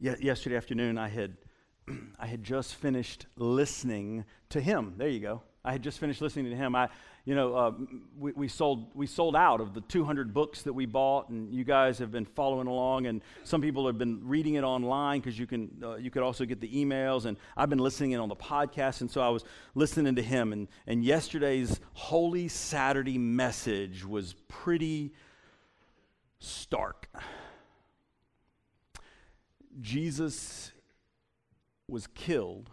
Ye- yesterday afternoon, I had, I had just finished listening to him. There you go. I had just finished listening to him. I, you know, uh, we, we, sold, we sold out of the 200 books that we bought, and you guys have been following along, and some people have been reading it online because you, can, uh, you could also get the emails, and I've been listening in on the podcast, and so I was listening to him. And, and yesterday's Holy Saturday message was pretty stark. Jesus was killed,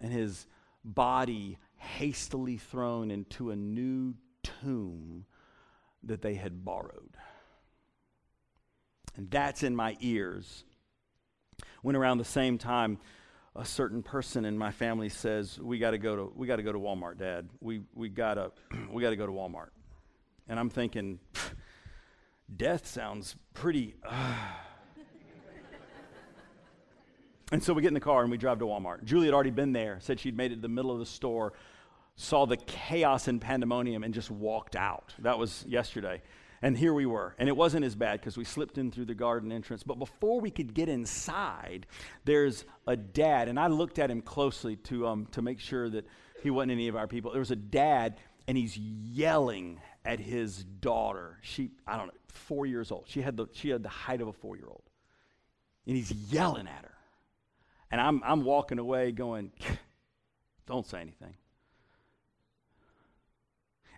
and his body hastily thrown into a new tomb that they had borrowed. And that's in my ears. When around the same time, a certain person in my family says, "We got to go to we got to go to Walmart, Dad. We we gotta we got to go to Walmart." And I'm thinking, death sounds pretty. Uh, and so we get in the car and we drive to Walmart. Julie had already been there, said she'd made it to the middle of the store, saw the chaos and pandemonium, and just walked out. That was yesterday. And here we were. And it wasn't as bad because we slipped in through the garden entrance. But before we could get inside, there's a dad. And I looked at him closely to, um, to make sure that he wasn't any of our people. There was a dad, and he's yelling at his daughter. She, I don't know, four years old. She had the, she had the height of a four year old. And he's yelling at her. And I'm, I'm walking away going, don't say anything.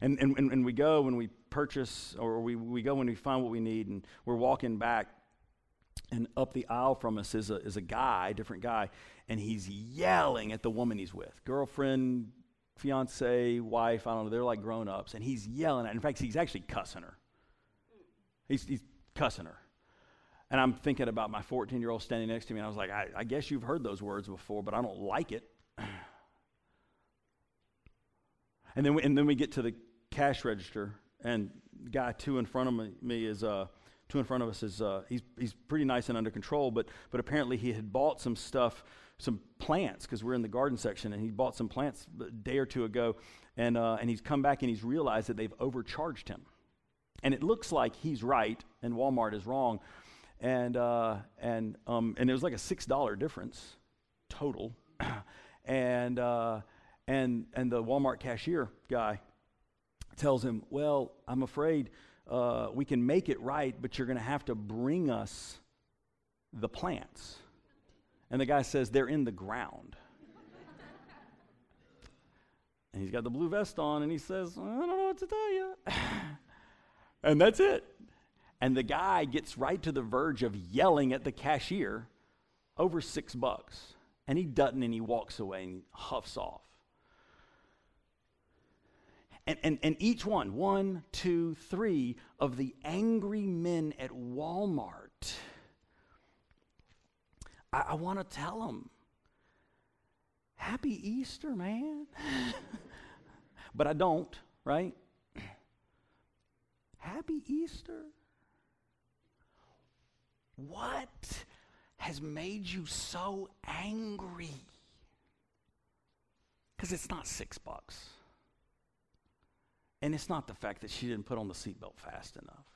And, and, and we go when we purchase, or we, we go when we find what we need, and we're walking back, and up the aisle from us is a, is a guy, different guy, and he's yelling at the woman he's with girlfriend, fiance, wife, I don't know, they're like grown ups, and he's yelling at In fact, he's actually cussing her. He's, he's cussing her. And I'm thinking about my 14 year old standing next to me, and I was like, I, I, guess you've heard those words before, but I don't like it. and, then we, and then we get to the cash register, and the guy two in front of me, is, uh, two in front of us is, uh, he's, he's pretty nice and under control, but, but apparently he had bought some stuff, some plants, because we're in the garden section, and he bought some plants a day or two ago, and, uh, and he's come back and he's realized that they've overcharged him. And it looks like he's right and Walmart is wrong and uh, and um, and it was like a six dollar difference total, and uh, and and the Walmart cashier guy tells him, "Well, I'm afraid uh, we can make it right, but you're going to have to bring us the plants." And the guy says, "They're in the ground." and he's got the blue vest on, and he says, "I don't know what to tell you." and that's it. And the guy gets right to the verge of yelling at the cashier over six bucks. And he doesn't, and he walks away and huffs off. And, and, and each one, one, two, three, of the angry men at Walmart, I, I want to tell them, Happy Easter, man. but I don't, right? Happy Easter. What has made you so angry? Because it's not six bucks. And it's not the fact that she didn't put on the seatbelt fast enough.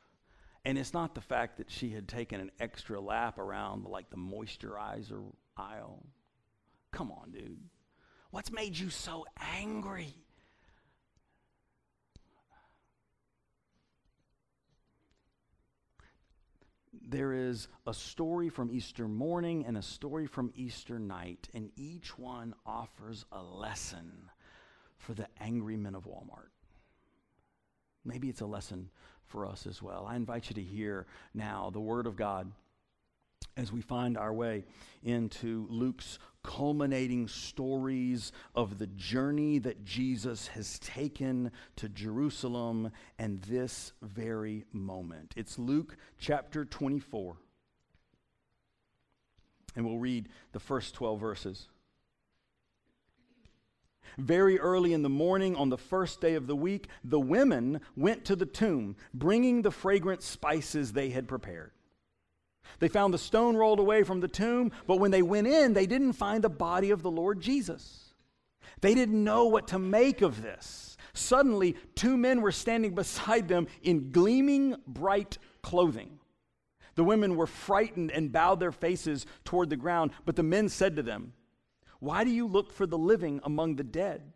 And it's not the fact that she had taken an extra lap around like the moisturizer aisle. Come on, dude. What's made you so angry? There is a story from Easter morning and a story from Easter night, and each one offers a lesson for the angry men of Walmart. Maybe it's a lesson for us as well. I invite you to hear now the Word of God as we find our way into Luke's culminating stories of the journey that Jesus has taken to Jerusalem and this very moment. It's Luke chapter 24. And we'll read the first 12 verses. Very early in the morning, on the first day of the week, the women went to the tomb, bringing the fragrant spices they had prepared. They found the stone rolled away from the tomb, but when they went in, they didn't find the body of the Lord Jesus. They didn't know what to make of this. Suddenly, two men were standing beside them in gleaming bright clothing. The women were frightened and bowed their faces toward the ground. But the men said to them, Why do you look for the living among the dead?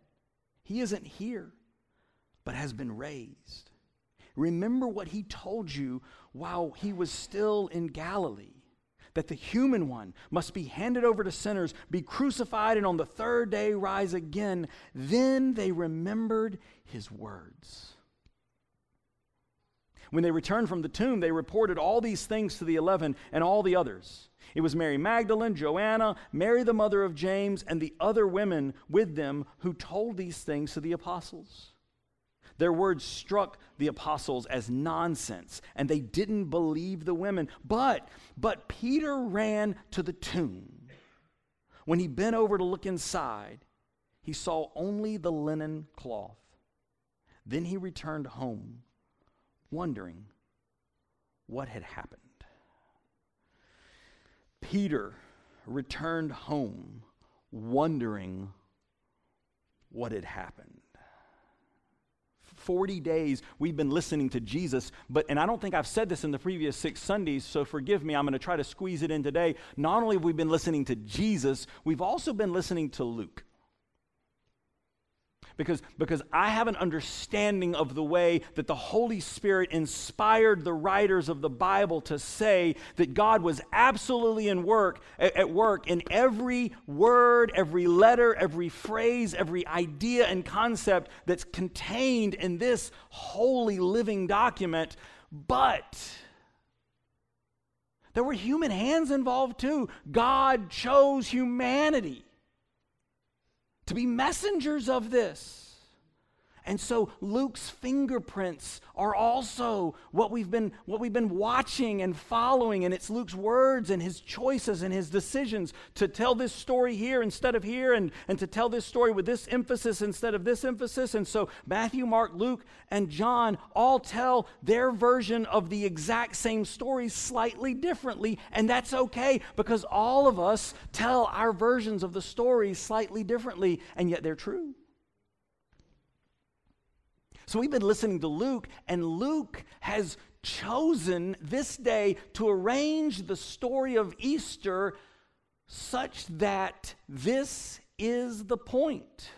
He isn't here, but has been raised. Remember what he told you while he was still in Galilee that the human one must be handed over to sinners, be crucified, and on the third day rise again. Then they remembered his words. When they returned from the tomb, they reported all these things to the eleven and all the others. It was Mary Magdalene, Joanna, Mary the mother of James, and the other women with them who told these things to the apostles. Their words struck the apostles as nonsense, and they didn't believe the women. But, but Peter ran to the tomb. When he bent over to look inside, he saw only the linen cloth. Then he returned home, wondering what had happened. Peter returned home, wondering what had happened. 40 days we've been listening to Jesus, but, and I don't think I've said this in the previous six Sundays, so forgive me, I'm going to try to squeeze it in today. Not only have we been listening to Jesus, we've also been listening to Luke because, because I have an understanding of the way that the Holy Spirit inspired the writers of the Bible to say that God was absolutely in work, at, work in every word, every letter, every phrase, every idea and concept that's contained in this holy living document. But there were human hands involved too. God chose humanity to be messengers of this. And so Luke's fingerprints are also what we've been what we've been watching and following and it's Luke's words and his choices and his decisions to tell this story here instead of here and, and to tell this story with this emphasis instead of this emphasis. And so Matthew, Mark, Luke, and John all tell their version of the exact same story slightly differently, and that's okay because all of us tell our versions of the story slightly differently, and yet they're true. So we've been listening to Luke, and Luke has chosen this day to arrange the story of Easter such that this is the point.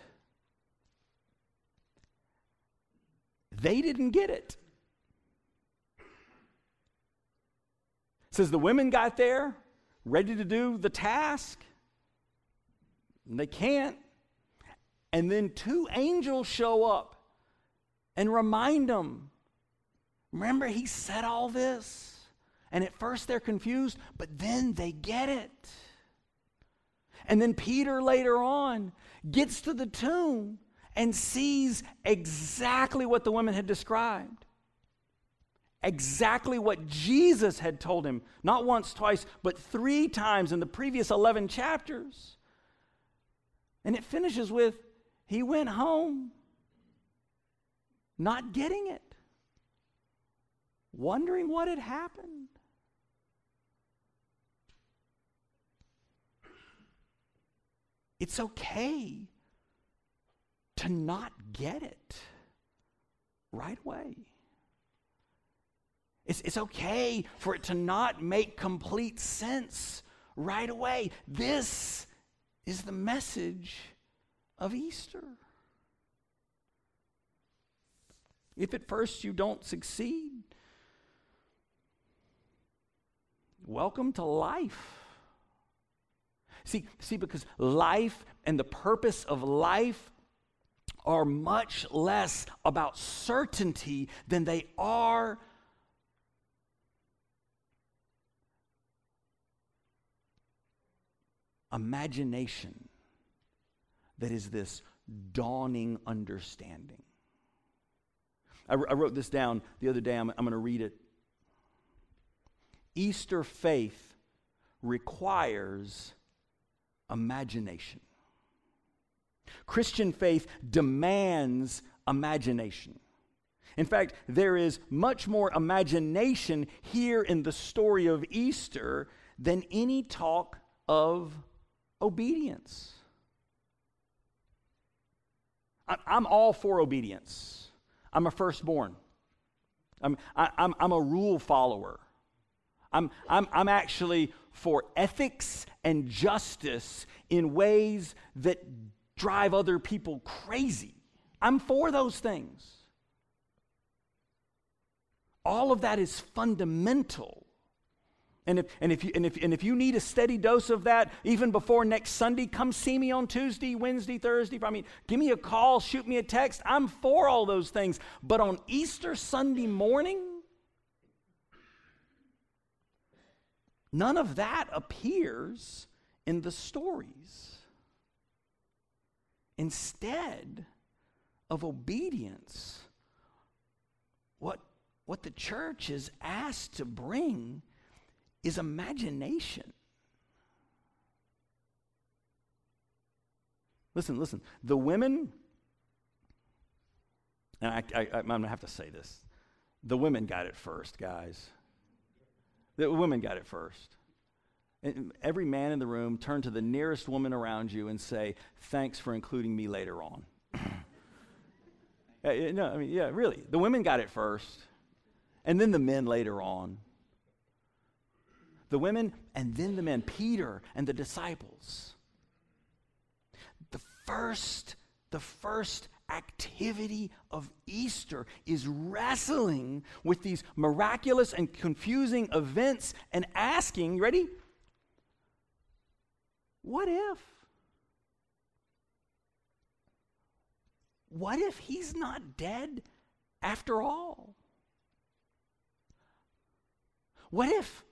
They didn't get it. it says the women got there ready to do the task and they can't and then two angels show up and remind them. Remember, he said all this. And at first they're confused, but then they get it. And then Peter later on gets to the tomb and sees exactly what the women had described. Exactly what Jesus had told him, not once, twice, but three times in the previous 11 chapters. And it finishes with, He went home not getting it, wondering what had happened. It's okay to not get it right away. It's, it's okay for it to not make complete sense right away. This is the message of Easter. If at first you don't succeed, welcome to life. See, see, because life and the purpose of life are much less about certainty than they are imagination that is this dawning understanding. I, I wrote this down the other day. I'm, I'm going to read it. Easter faith requires imagination. Christian faith demands imagination. In fact, there is much more imagination here in the story of Easter than any talk of obedience. I'm all for obedience. I'm a firstborn. I'm, I, am i I'm a rule follower. I'm, I'm, I'm actually for ethics and justice in ways that drive other people crazy. I'm for those things. All of that is fundamental. And if, and, if you, and, if, and if you need a steady dose of that, even before next Sunday, come see me on Tuesday, Wednesday, Thursday. I mean, give me a call, shoot me a text. I'm for all those things. But on Easter Sunday morning, none of that appears in the stories. Instead of obedience, what, what the church is asked to bring is imagination. Listen, listen. The women, and I, I, I'm going to have to say this the women got it first, guys. The women got it first. And every man in the room turn to the nearest woman around you and say, Thanks for including me later on. Eh, eh, no, I mean, yeah, really. The women got it first, and then the men later on the women, and then the men, Peter and the disciples. The first, the first activity of Easter is wrestling with these miraculous and confusing events and asking, ready? What if? What if he's not dead after all? What if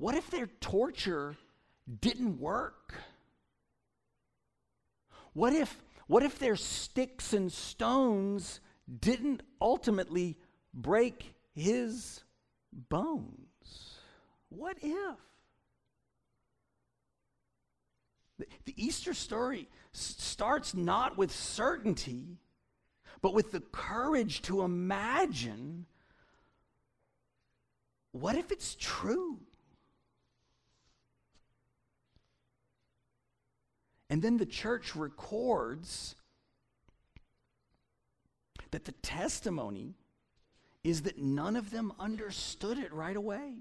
what if their torture didn't work? What if, what if their sticks and stones didn't ultimately break his bones? What if? The, Easter story starts not with certainty, but with the courage to imagine what if it's true? And then the church records that the testimony is that none of them understood it right away.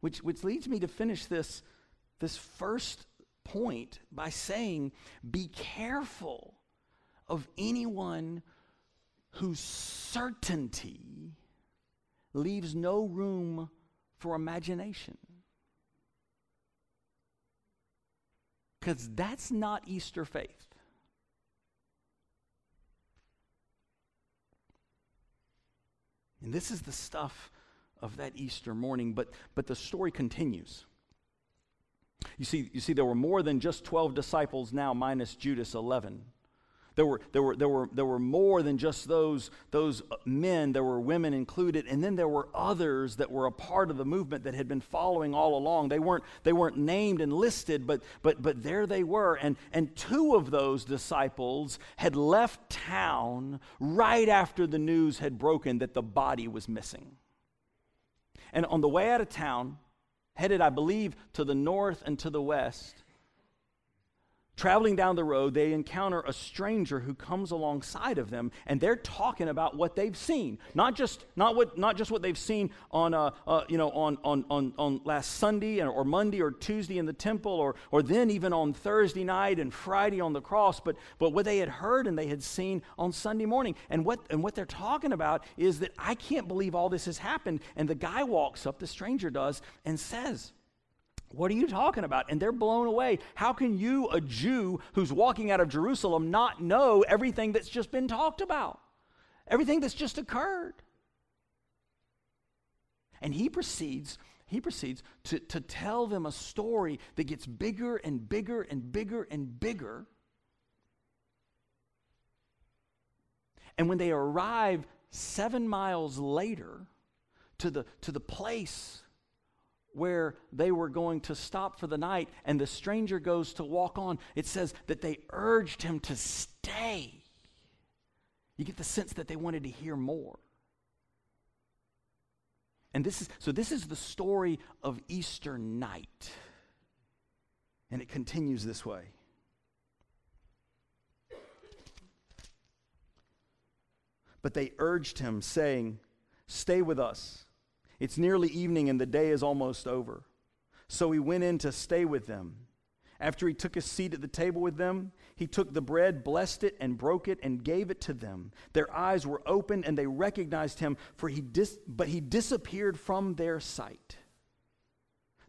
Which, which leads me to finish this, this first point by saying be careful of anyone whose certainty leaves no room for imagination. Because that's not Easter faith. And this is the stuff of that Easter morning, but, but the story continues. You see, you see, there were more than just 12 disciples now, minus Judas 11. There were, there were, there were, there were more than just those, those uh, men, there were women included, and then there were others that were a part of the movement that had been following all along. They weren't, they weren't named and listed, but, but, but there they were. And, and two of those disciples had left town right after the news had broken that the body was missing. And on the way out of town, headed, I believe, to the north and to the west, Traveling down the road, they encounter a stranger who comes alongside of them, and they're talking about what they've seen. Not just, not what, not just what they've seen on, uh, uh, you know, on, on, on, on last Sunday or Monday or Tuesday in the temple, or, or then even on Thursday night and Friday on the cross, but, but what they had heard and they had seen on Sunday morning. And what, and what they're talking about is that I can't believe all this has happened. And the guy walks up, the stranger does, and says, what are you talking about? And they're blown away. How can you, a Jew who's walking out of Jerusalem, not know everything that's just been talked about? Everything that's just occurred. And he proceeds, he proceeds to, to tell them a story that gets bigger and bigger and bigger and bigger. And when they arrive seven miles later to the, to the place where they were going to stop for the night, and the stranger goes to walk on, it says that they urged him to stay. You get the sense that they wanted to hear more. And this is so this is the story of Easter night. And it continues this way. But they urged him, saying, Stay with us It's nearly evening and the day is almost over. So he went in to stay with them. After he took a seat at the table with them, he took the bread, blessed it, and broke it, and gave it to them. Their eyes were opened, and they recognized him, for he dis- but he disappeared from their sight.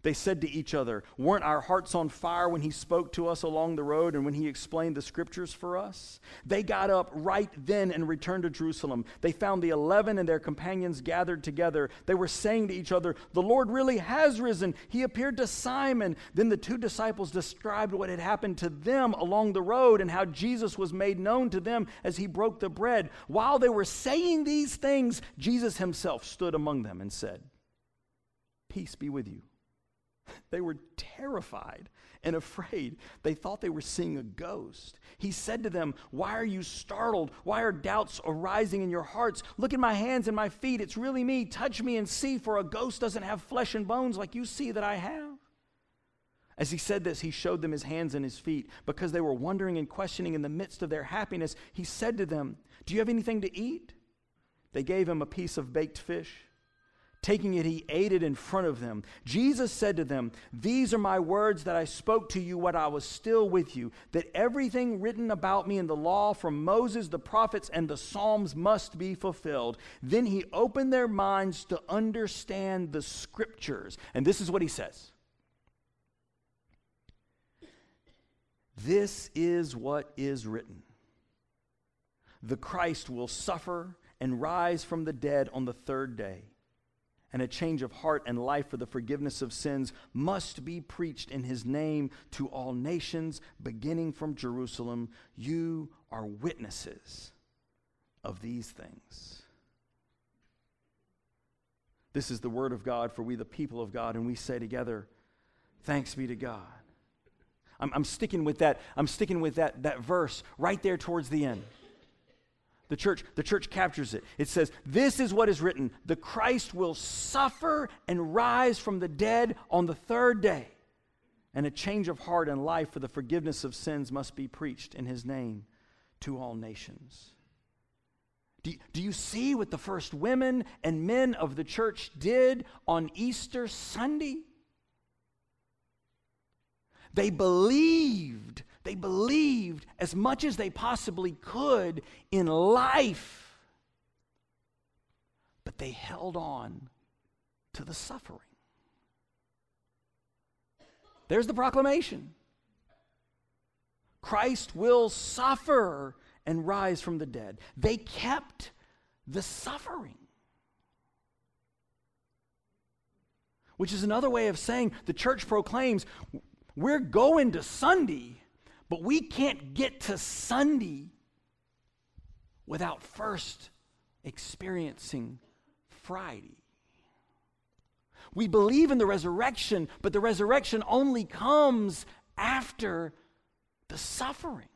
They said to each other, Weren't our hearts on fire when he spoke to us along the road and when he explained the scriptures for us? They got up right then and returned to Jerusalem. They found the eleven and their companions gathered together. They were saying to each other, The Lord really has risen. He appeared to Simon. Then the two disciples described what had happened to them along the road and how Jesus was made known to them as he broke the bread. While they were saying these things, Jesus himself stood among them and said, Peace be with you. They were terrified and afraid. They thought they were seeing a ghost. He said to them, Why are you startled? Why are doubts arising in your hearts? Look at my hands and my feet. It's really me. Touch me and see, for a ghost doesn't have flesh and bones like you see that I have. As he said this, he showed them his hands and his feet. Because they were wondering and questioning in the midst of their happiness, he said to them, Do you have anything to eat? They gave him a piece of baked fish. Taking it, he ate it in front of them. Jesus said to them, These are my words that I spoke to you when I was still with you, that everything written about me in the law from Moses, the prophets, and the Psalms must be fulfilled. Then he opened their minds to understand the scriptures. And this is what he says This is what is written The Christ will suffer and rise from the dead on the third day and a change of heart and life for the forgiveness of sins must be preached in his name to all nations, beginning from Jerusalem. You are witnesses of these things. This is the word of God for we, the people of God, and we say together, Thanks be to God. I'm, I'm sticking with that. I'm sticking with that, that verse right there towards the end. The church, the church captures it. It says, This is what is written the Christ will suffer and rise from the dead on the third day. And a change of heart and life for the forgiveness of sins must be preached in his name to all nations. Do, do you see what the first women and men of the church did on Easter Sunday? They believed they believed as much as they possibly could in life, but they held on to the suffering. There's the proclamation Christ will suffer and rise from the dead. They kept the suffering. Which is another way of saying the church proclaims we're going to Sunday but we can't get to Sunday without first experiencing Friday. We believe in the resurrection, but the resurrection only comes after the suffering.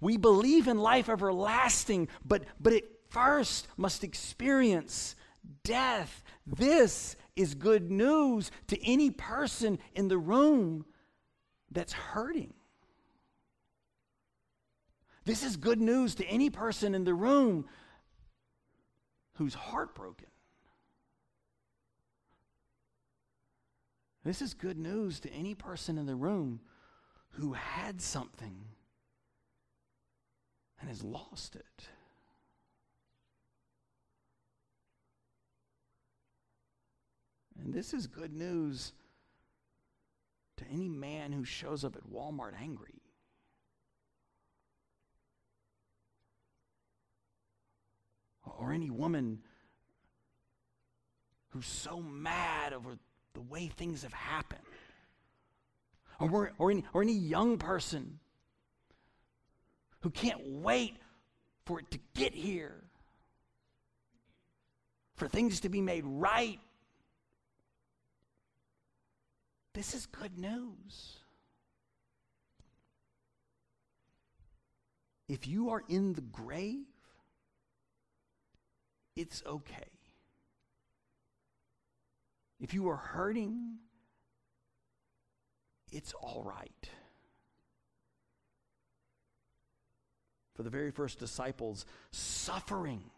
We believe in life everlasting, but, but it first must experience death. This is good news to any person in the room that's hurting. This is good news to any person in the room who's heartbroken. This is good news to any person in the room who had something and has lost it. And this is good news to any man who shows up at Walmart angry. Or any woman who's so mad over the way things have happened. Or, or, any, or any young person who can't wait for it to get here, for things to be made right This is good news. If you are in the grave, it's okay. If you are hurting, it's all right. For the very first disciples, suffering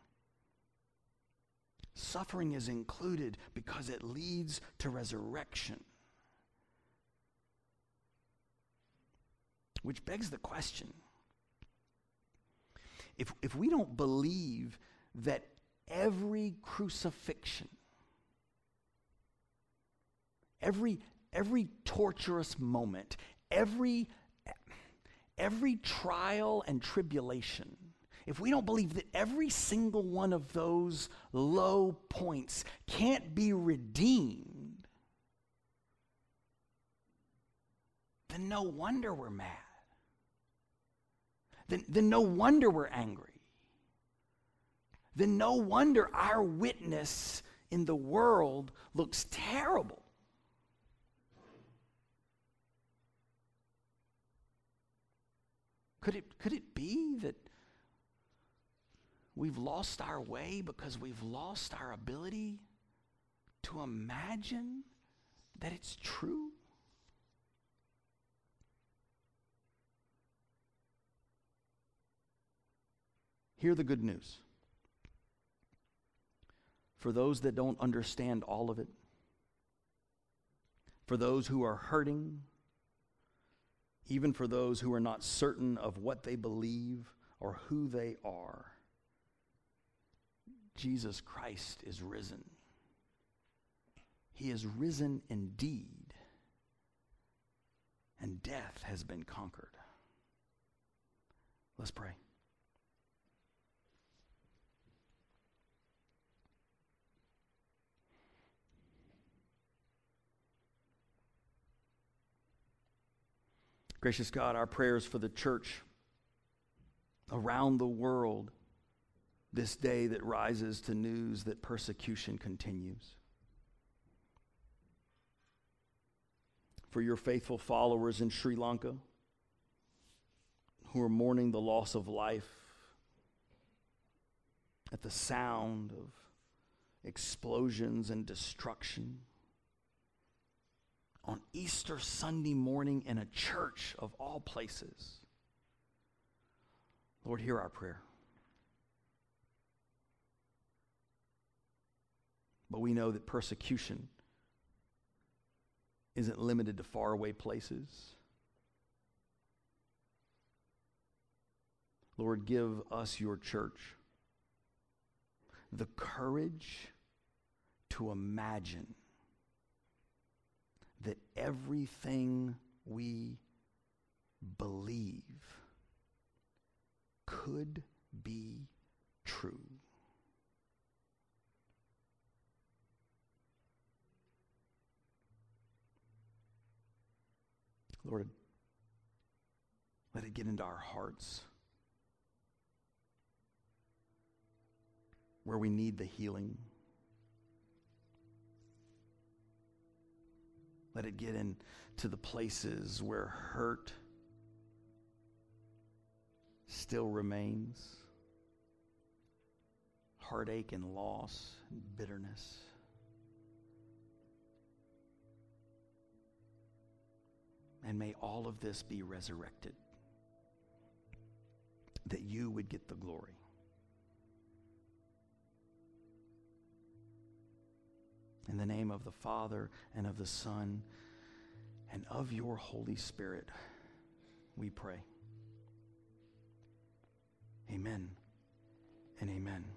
Suffering is included because it leads to resurrection. Which begs the question if, if we don't believe that every crucifixion, every, every torturous moment, every, every trial and tribulation, if we don't believe that every single one of those low points can't be redeemed, then no wonder we're mad. Then, then no wonder we're angry. Then no wonder our witness in the world looks terrible. Could it, could it be that we've lost our way because we've lost our ability to imagine that it's true? Hear the good news. For those that don't understand all of it, for those who are hurting, even for those who are not certain of what they believe or who they are, Jesus Christ is risen. He is risen indeed, and death has been conquered. Let's pray. Gracious God, our prayers for the church around the world this day that rises to news that persecution continues. For your faithful followers in Sri Lanka who are mourning the loss of life at the sound of explosions and destruction on Easter Sunday morning in a church of all places. Lord, hear our prayer. But we know that persecution isn't limited to faraway places. Lord, give us, your church, the courage to imagine that everything we believe could be true. Lord, let it get into our hearts where we need the healing. Let it get into the places where hurt still remains, heartache and loss and bitterness. And may all of this be resurrected, that you would get the glory. In the name of the Father and of the Son and of your Holy Spirit, we pray. Amen and amen.